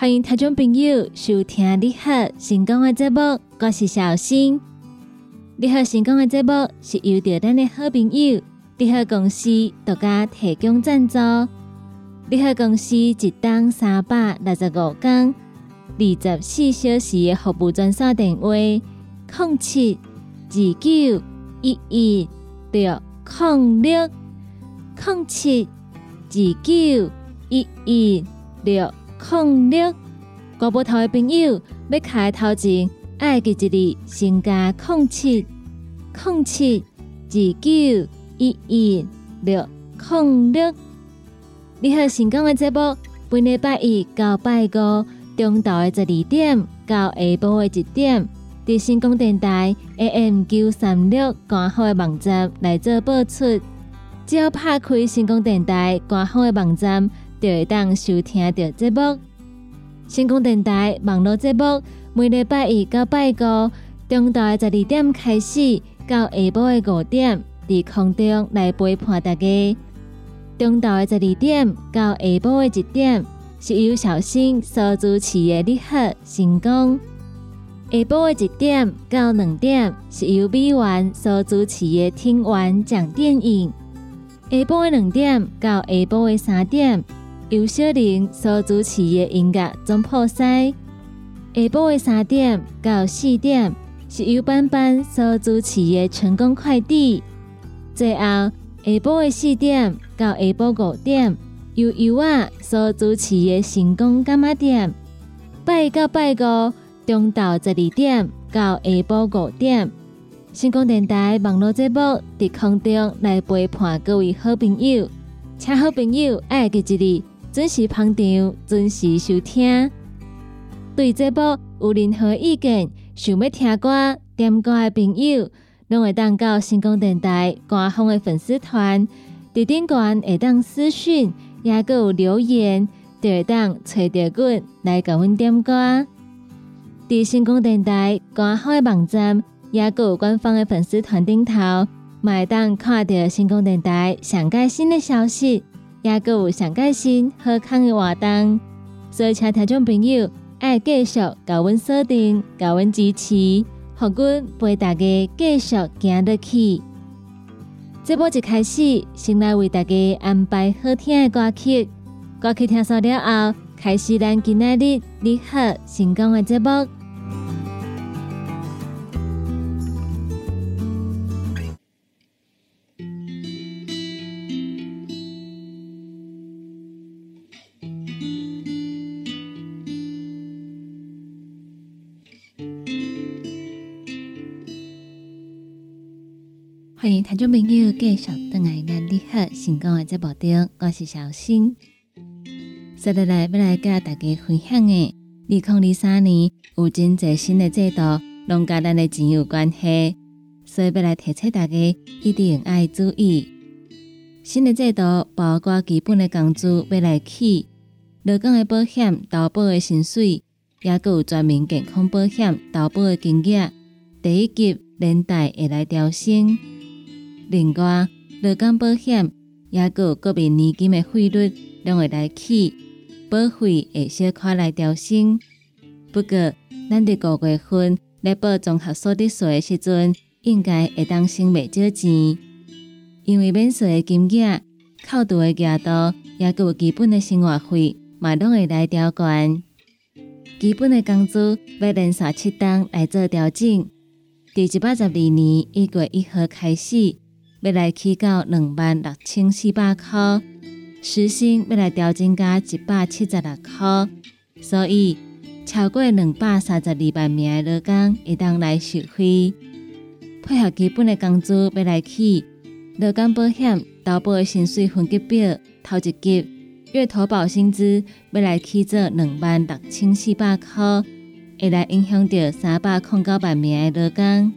欢迎听众朋友收听你好成功的节目，我是小新。你好成功的节目是由着咱的好朋友你好公司独家提供赞助。你好公司一档三百六十五天二十四小时的服务专线电话：零七二九一一六零六零七二九一一六。零六，国宝头的朋友要开头前，爱记一字，先加零七零七二九一一六零六。你好，成功的节目，本礼拜一到拜五，中昼的十二点到下晡的一点，伫成功电台 AM 九三六官方的网站来做播出。只要拍开成功电台官方的网站。就会当收听到节目。成功电台网络节目每礼拜一到拜五，中昼十二点开始到下晡的五点，在空中来陪伴大家。中昼的十二点到下晡的一点，是由小新所主持的你好成功。下晡的一点到两点，是由美元所主持的听完讲电影。下晡的两点到下晡的三点。由小玲所主持的音乐总破塞，下晡的三点到四点是由班班所主持的成功快递。最后下晡的四点到下晡五点由尤啊所主持的成功干妈店。拜到拜五中昼十二点到下晡五点，成功电台网络节目伫空中来陪伴各位好朋友，请好朋友爱记一字。准时捧场，准时收听。对这部有任何意见，想要听歌、点歌的朋友，拢会当到星光电台官方的粉丝团，伫顶端会当私讯，也个有留言，就会当找着阮来甲阮点歌。伫星光电台官方的网站，也个有官方的粉丝团顶头，会当看到星光电台上盖新的消息。也阁有上开心、好康的活动，所以请听众朋友爱继续甲阮锁定、甲阮支持，互阮陪大家继续行落去。这波一开始，先来为大家安排好听的歌曲，歌曲听完了后，开始咱今仔日你好成功的节目。众朋友继续登来咱你好成功的节目中，我是小新。接下来要来跟大家分享的，二零二三年有真侪新的制度，拢甲咱的钱有关系，所以要来提醒大家一定要注意。新的制度包括基本的工资要来起，劳工的保险、投保的薪水，也佮有全民健康保险、投保的金额，第一级年代会来调升。另外，劳工保险也有国民年金的费率，拢会来起，保费会小可来调升。不过，咱伫五月份来报综合所得税的时阵，应该会当省袂少钱，因为免税的金额、扣除的额度，也有基本的生活费，嘛拢会来调悬。基本的工资要连续七档来做调整，第一百十二年一月一号开始。要来起到两万六千四百块，时薪要来调整加一百七十六块，所以超过两百三十二万名的劳工会当来受惠。配合基本的工资要来起，劳工保险投保的薪水分级表头一级月投保薪资要来起做两万六千四百块，会来影响到三百零九万名的劳工。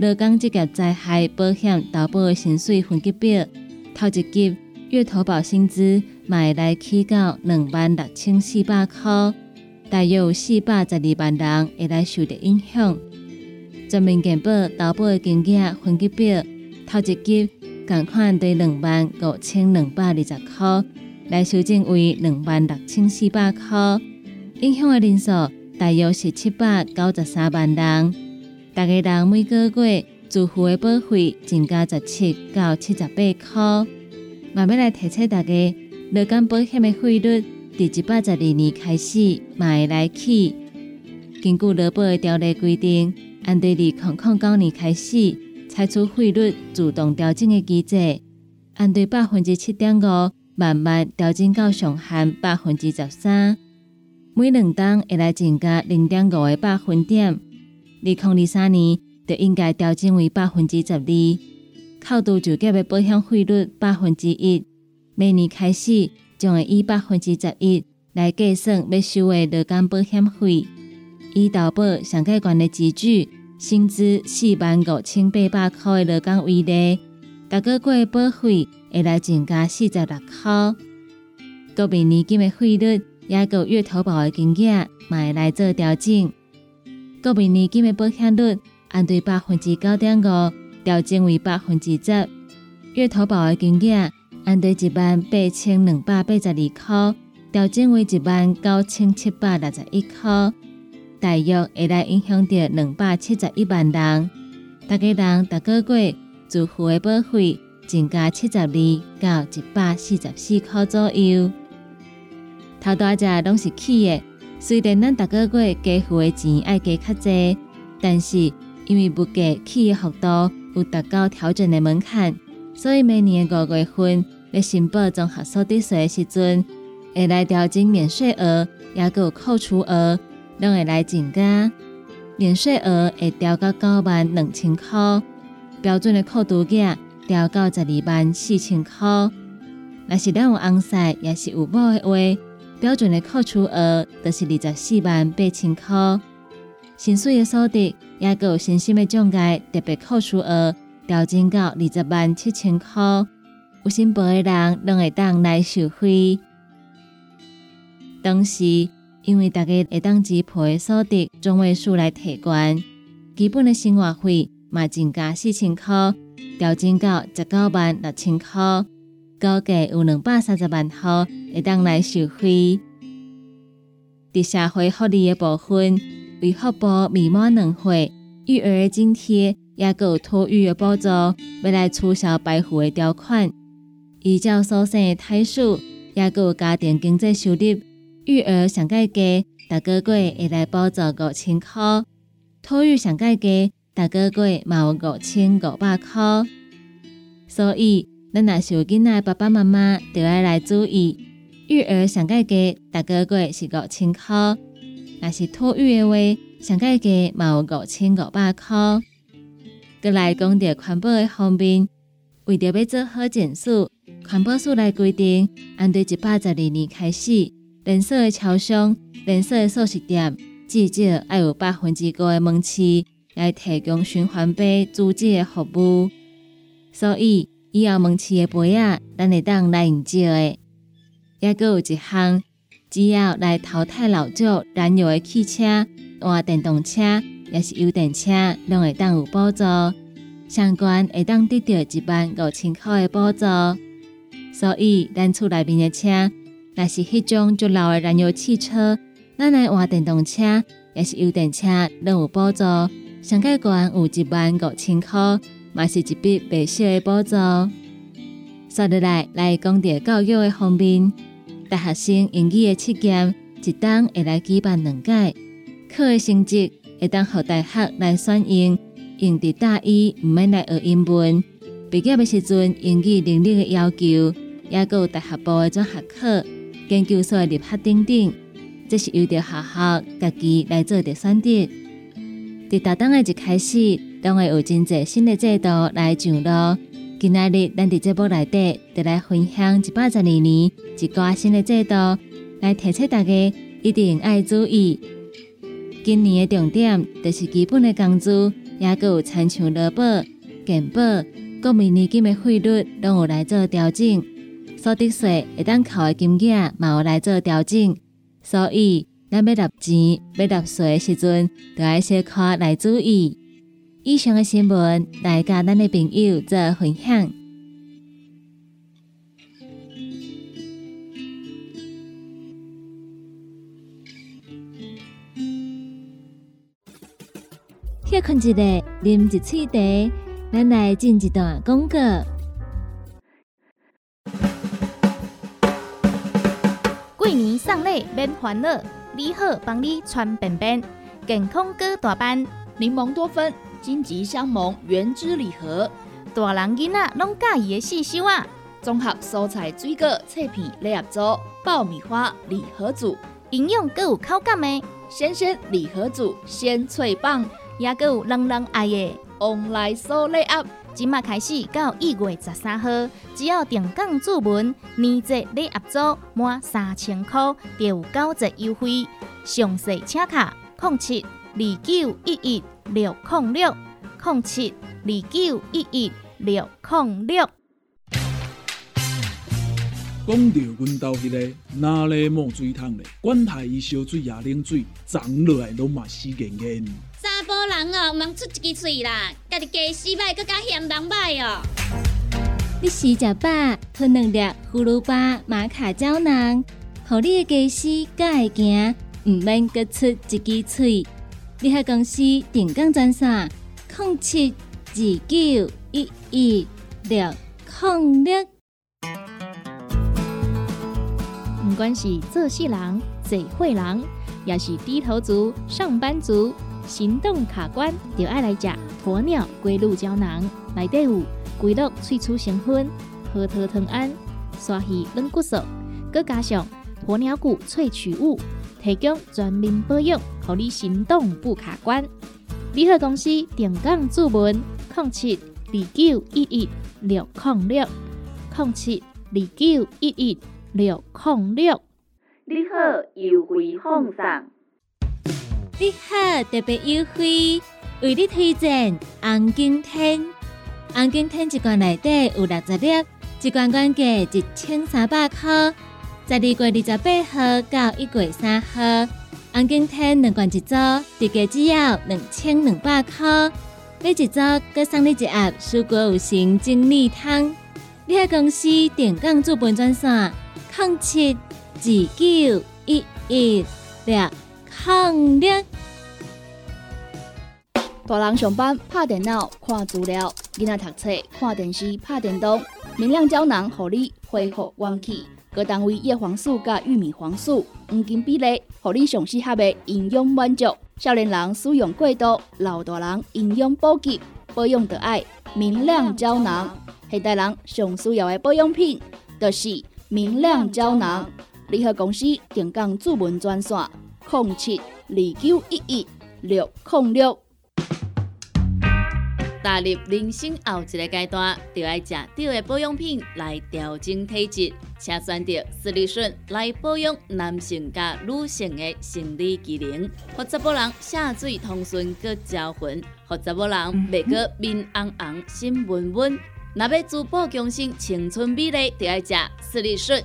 劳工职业灾害保险投保的薪水分级表，头一级月投保薪资买来起到两万六千四百块，大约有四百十二万人会来受到影响。全民健保投保的金额分级表，头一级共款对两万五千两百二十块，来修正为两万六千四百块，影响的人数大约是七百九十三万人。大家人每个月住户的保费增加十七到七十八块。慢慢来提醒大家，劳工保险的费率，伫一百十二年开始会来起。根据劳保的条例规定，按对二零零九年开始采取费率自动调整的机制，按对百分之七点五慢慢调整到上限百分之十三，每两档会来增加零点五个百分点。二零二三年就应该调整为百分之十二，扣除就业的保险费率百分之一，明年开始将会以百分之十一来计算要收的劳工保险费。以投保上计悬的支据薪资四万五千八百块的劳工为例，逐个月保费会来增加四十六块。国民年金的费率也个月投保的金额，嘛会来做调整。国民年金的保险率按对百分之九点五调整为百分之十，月投保的金额按对一万八千两百八十二块调整为一万九千七百六十一块。大约会来影响到两百七十一万人，大家人逐个月住户的保费增加七十二到一百四十四块左右。头大只拢是起的，虽然咱逐个月给付的钱爱加较济，但是因为物价起的幅度有达到调整的门槛，所以每年五月份要申报综合所得税的时阵，会来调整免税额，也有扣除额。拢会来增加，免税额会调到九万两千块，标准的扣除额调到十二万四千块。若是咱有翁婿也是有某的话，标准的扣除额就是二十四万八千块。薪水的所得也有新兴的障碍特别扣除额调整到二十万七千块，有新报的人拢会当来受惠。当时。因为大家会当支付的所得中位数来提悬，基本的生活费嘛增加四千块，调整到十九万六千块，估计有两百三十万户会当来受惠。伫社会福利的部分，为福部未满两岁育儿津贴，也有托育的补助，要来取消排付的条款，依照所生的胎数，也有家庭经济收入。育儿上届价，大个月会来补助五千块；托育上届价，大个月嘛有五千五百块。所以，咱若是有囡仔爸爸妈妈，就要来注意，育儿上届价大个月是五千块；若是托育的话，上届价嘛有五千五百块。过来讲到环保的方面，为着要做好检数，环保署来规定，按对一百十二年开始。连锁的超商、连锁的素食店，至少要有百分之五的门市来提供循环杯租借的服务。所以以后门市的杯啊，咱会当来用借的。也阁有一项，只要来淘汰老旧燃油的汽车、换电动车，也是油电车，拢会当有补助，相关会当得到一万五千块的补助。所以咱厝内面的车。若是迄种足老的燃油汽车，咱来换电动车，也是油电车，拢有补助，上盖悬有一万五千块，嘛是一笔不小的补助。说落来，来讲到教育的方面，大学生英语的测验，一档会来举办两届，考的成绩会当互大学来选用，用伫大一毋免来学英文，毕业的时阵英语能力的要求，也有大学部的综合考。研究所的入学等等，这是由着学校家己来做的选择。伫大档的一开始，当会有真济新的制度来上路。今仔日咱伫节目内底，就来分享一百十二年一个新的制度，来提醒大家一定爱注意。今年的重点就是基本的工资，也有参像劳保、健保、国民年金的费率，拢有来做调整。所得税会当扣的金额嘛有来做调整，所以咱要纳钱、要纳税的时阵，都要小可来注意。以上的新闻来甲咱的朋友做分享。歇困一下，啉一喙茶，咱来进一段广告。过年送礼免烦恼，你好，帮你传便便，健康哥大班，柠檬多酚。金桔香檬原汁礼盒，大人囡仔拢介意的四小啊！综合蔬菜水果脆片礼盒组，爆米花礼盒组，营养更有口感的鲜鲜礼盒组，鲜脆棒，也更有人人爱的旺来酥礼盒。即马开始到一月十三号，只要定岗注文年节礼盒组满三千块，就有九折优惠。详细请卡零七二九一一六零六零七二九一一六零六。讲到阮兜迄个哪里冒水桶咧，管他伊烧水也冷水，长落来拢嘛死严严。查甫人哦，毋通出一支喙啦，家己家洗歹，更加嫌人歹哦。你食食饱，吞两粒葫芦巴、马卡胶囊，互你的家洗才会行，毋免各出一支喙。你喺公司定岗专线：零七二九一一六零六。不管是做事人、做会人，也是低头族、上班族，行动卡关，就爱来食鸵鸟龟鹿胶囊。内底有龟鹿萃取成分，核桃藤胺、刷鱼软骨素，佮加上鸵鸟骨萃取物，提供全面保养，让你行动不卡关。联合公司定岗注文：零七二九一一六零六零七二九一一。六零六，你好优惠放送，你好特别优惠，为你推荐红景天。红景天一罐内底有六十粒，一罐原价一千三百块。十二月二十八号到一月三号，红景天两罐一组，直价只要两千两百块。每一组，搁送你一盒蔬果有型精力汤。你喺公司电讲做本专线。零七二九一一六零六。大人上班拍电脑看资料，囡仔读册看电视拍电动。明亮胶囊，互你恢复元气。各单位叶黄素加玉米黄素黄金比例，互你上适合的营养满足。少年人使用过度，老大人营养补给保养得爱明亮胶囊。现代人上需要的保养品，就是。明亮胶囊，联合公司定岗主文专线：零七二九一一六零六。踏入人生后一个阶段，就要食对的保养品来调整体质，请选择斯利顺来保养男性加女性的生理机能，或者某人下水通顺个招魂，或者某人袂个面红红心温温。若要珠宝强身、青春美丽，就要食斯利顺。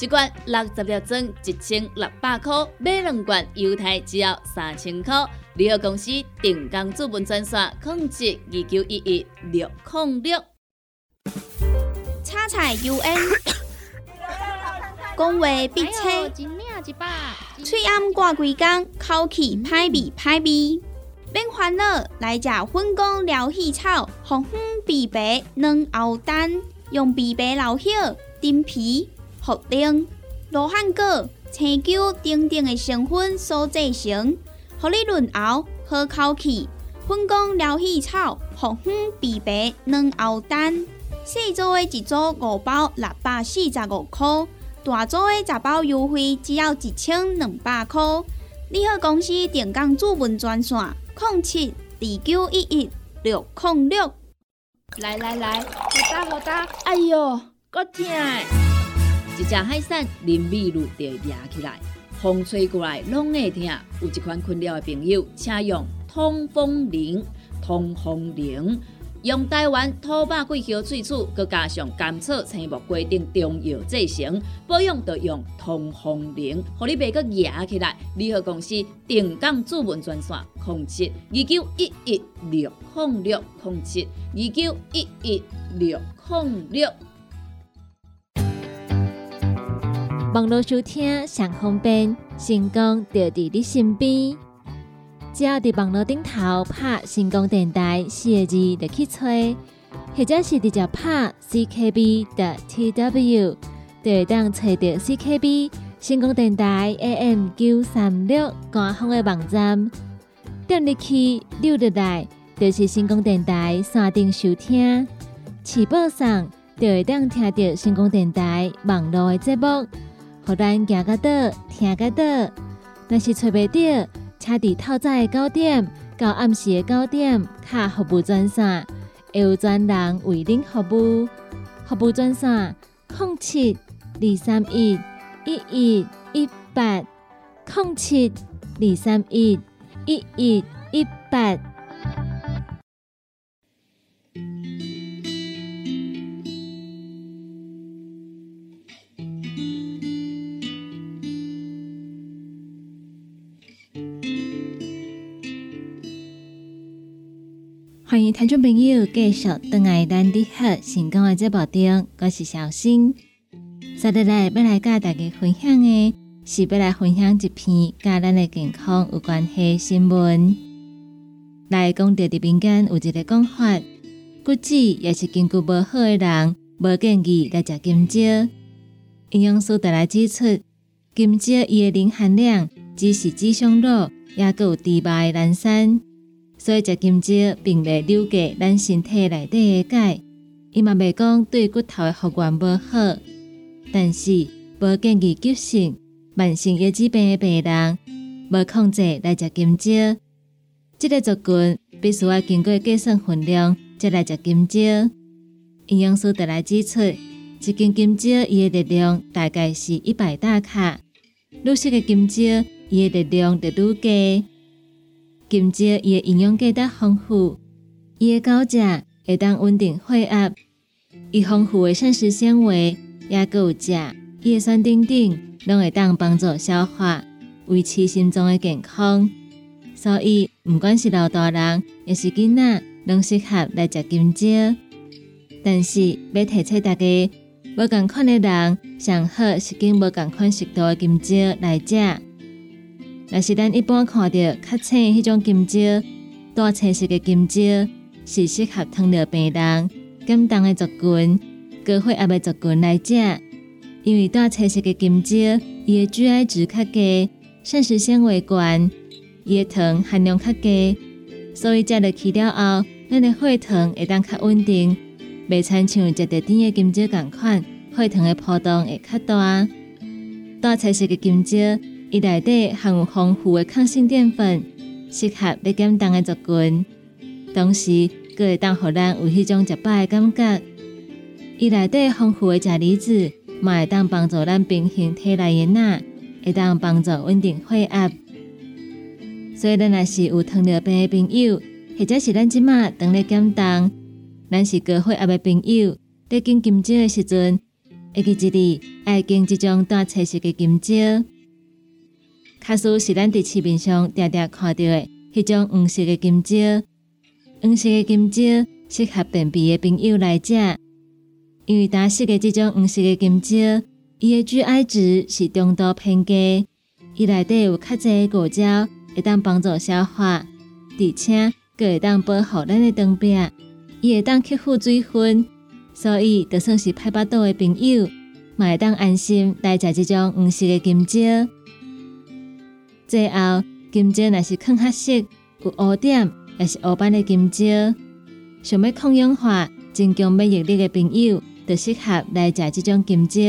一罐六十粒装，一千六百块；买两罐，犹太只要三千块。联合公司定岗资本专线：控制二九一一六零六。叉彩 UN，讲话必切，嘴暗挂几工，口气歹味歹味。免烦恼，来食粉光疗气草，红粉枇杷软藕丹，用枇杷老血、丁皮、茯苓、罗汉果、青椒等等的成分所制成，互你润喉好口气。粉光疗气草，红粉枇杷软藕丹，四组的一组五包六百四十五块，大组的十包优惠只要一千两百块。你好，公司电工主文专线。零七二九一一六零六，来来来，好打好打，哎哟，够痛！一只海扇淋米露就压起来，风吹过来拢会痛。有一款困扰的朋友，请用通风铃，通风铃。用台湾土白桂花萃取，佮加上甘草、青木、规定中药制成，保养要用通风灵，互你袂佮压起来。联合公司定岗主文专线：零七二九一一六控六零七二九一一六控六。网络收听上方便，成功就伫你身边。只要伫网络顶头拍“成功电台”四个字就去吹，或者是直接拍 “ckb” 的 tw，就会当找到 CKB 成功电台 AM 九三六官方的网站。点入去溜入来，就是成功电台山顶收听，起播上就会当听到成功电台网络的节目，互咱行个到听个到。若是找袂到，请伫透早的九点到暗时的九点，卡服务专线，会有专人为您服务。服务专线：零七二三一一一一八零七二三一一一一八。欢迎听众朋友继续登来咱的好成功的节目中，我是小新。接下来要来甲大家分享的，是要来分享一篇甲咱的健康有关系新闻。来讲到伫民间有一个讲法，骨质也是根据无好的人，无建议来食金蕉。营养师带来指出，金蕉伊的磷含量只是鸡胸肉，也佮有低白蓝山。所以食金蕉并未留下咱身体内底的钙，伊嘛未讲对骨头的复原无好。但是无建议急性慢性腰子病的病人无控制来食金蕉。这个族群必须要经过计算分量才来食金蕉。营养师特来指出，一斤金蕉伊的力量大概是一百大卡，绿色的金蕉伊的力量就愈低。金蕉伊的营养价值丰富，伊的高价会当稳定血压，伊丰富的膳食纤维也够钾，伊的酸丁丁拢会当帮助消化，维持心脏的健康。所以，毋管是老大人也是囡仔，拢适合来食金蕉。但是，要提醒大家，无共款的人上好是经无共款食道的金蕉来食。若是咱一般看到较青迄种金蕉，大青色的金蕉，是适合糖尿病人、减重的族群、高血压的族群来食。因为大青色的金蕉，伊的 GI 值较低，膳食纤维高，伊的糖含量较低，所以食落去了后，咱的血糖会当较稳定，袂亲像食着甜的金蕉共款，血糖的波动会较大。大青色的金蕉。伊内底含有丰富的抗性淀粉，适合要减重的族群，同时佫会当互咱有迄种食饱的感觉。伊内底丰富的钾离子，嘛会当帮助咱平衡体内的钠，会当帮助稳定血压。所以，咱若是有糖尿病的朋友，或者是咱即马当咧减重，咱是高血压的朋友，在经金蕉的时阵，会记一日爱经即种大菜色的金蕉。卡斯是咱伫市面上常常看到的迄种黄色的金蕉，黄色的金蕉适合便秘的朋友来食，因为大食的这种黄色的金蕉，伊的 GI 值是中度偏低，伊内底有较济果胶，会当帮助消化，而且佫会当保护咱的肠壁，伊会当吸附水分，所以就算是歹巴肚的朋友，嘛会当安心来食这种黄色的金蕉。最后，金蕉若是看黑色、有黑点，也是黑斑的金蕉，想要抗氧化、增强免疫力的朋友，就适合来食这种金蕉。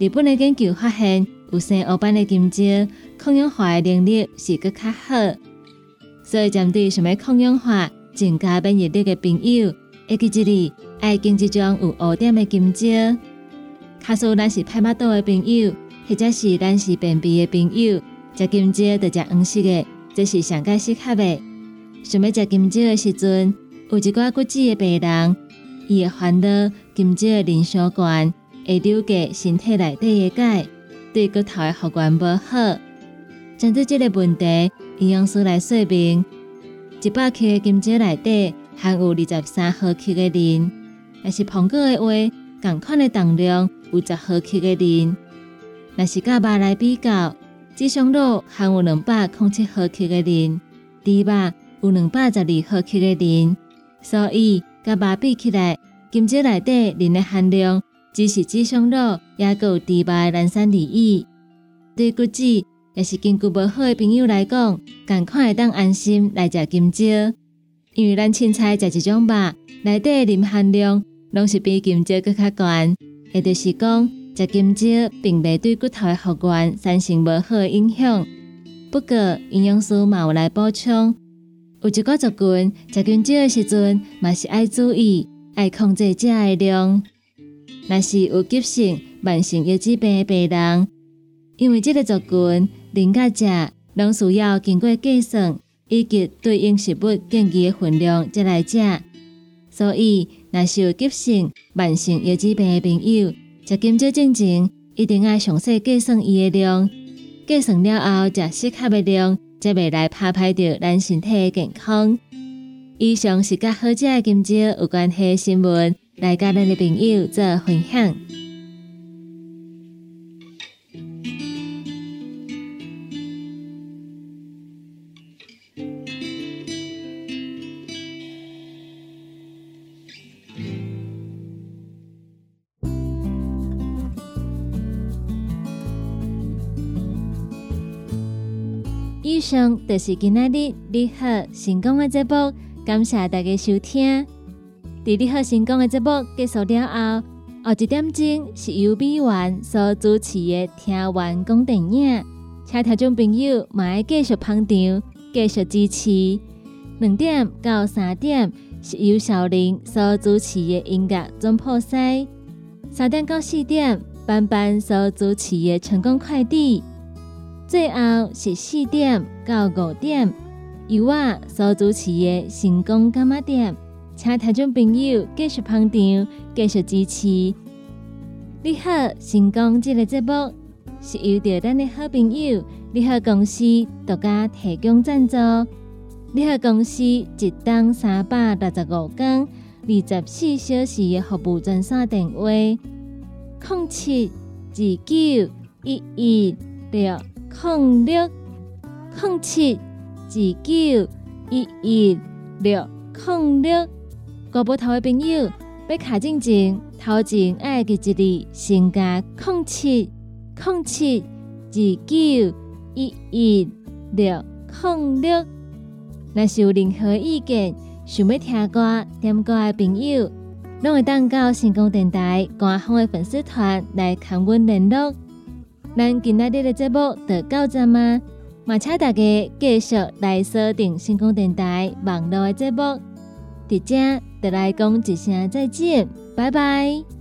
日本的研究发现，有生黑斑的金蕉，抗氧化的能力是更较好。所以，针对想要抗氧化、增加免疫力的朋友，会记一日爱经这种有黑点的金蕉。卡数咱是拍马肚的朋友，或者是咱是便秘的朋友。食金蕉得食黄色的，这是上佳适合的。想要食金蕉的时阵，有一寡骨质的病人，伊会烦恼金蕉的磷酸高，会留给身体内底的钙，对骨头的复原无好。针对这个问题，营养师来说明：一百克的金蕉内底含有二十三毫克的磷，若是苹果的话，同款的重量有十毫克的磷。若是甲肉来比较。鸡胸肉含有两百零七毫克的磷，猪肉有两百十二毫克的磷，所以甲肉比起来，金蕉内底磷的含量只是鸡胸肉，也有猪肉的磷酸离异。对骨质也是根据无好的朋友来讲，赶快当安心来食金蕉，因为咱凊彩食一种肉，内底磷含量拢是比金蕉更较悬，也就是讲。食金蕉并未对骨头的复原产生无好影响，不过营养师嘛有来补充，有一个族群食金蕉的时阵，嘛是爱注意，爱控制食的量。若是有急性慢性腰椎病的病人，因为这个族群磷甲食拢需要经过计算以及对应食物建议的分量再来食，所以若是有急性慢性腰椎病的朋友。食金蕉之前，一定要详细计算伊的量，计算了后食适合的量，才袂来拍歹着咱身体的健康。以上是甲好食的金蕉有关系的新闻，来甲咱的朋友做分享。上就是今仔日你好成功的节目，感谢大家收听。伫你好成功的节目结束了后，后一点钟是由美元所主持的听完讲电影，请听众朋友嘛爱继续捧场，继续支持。两点到三点是由小林所主持的音乐总破塞，三点到四点班班所主持的成功快递。最后是四点到五点，由我所主持的成功干妈店，请听众朋友继续捧场，继续支持。你好，成功这个节目是由着咱的好朋友你好公司独家提供赞助。你好公司一档三百六十五天、二十四小时的服务专线电话：零七二九一一六。零六零七二九一一六零六，国宝头的朋友要卡进前，头前爱记一字，先加零七零七二九一一六零六。若是有任何意见，想要听歌、点歌的朋友，拢会当到成功电台官方的粉丝团来跟阮联络。咱今仔日的节目就到这吗？嘛，请大家继续来锁定星空电台网络的节目。伫遮，就来讲一声再见，拜拜。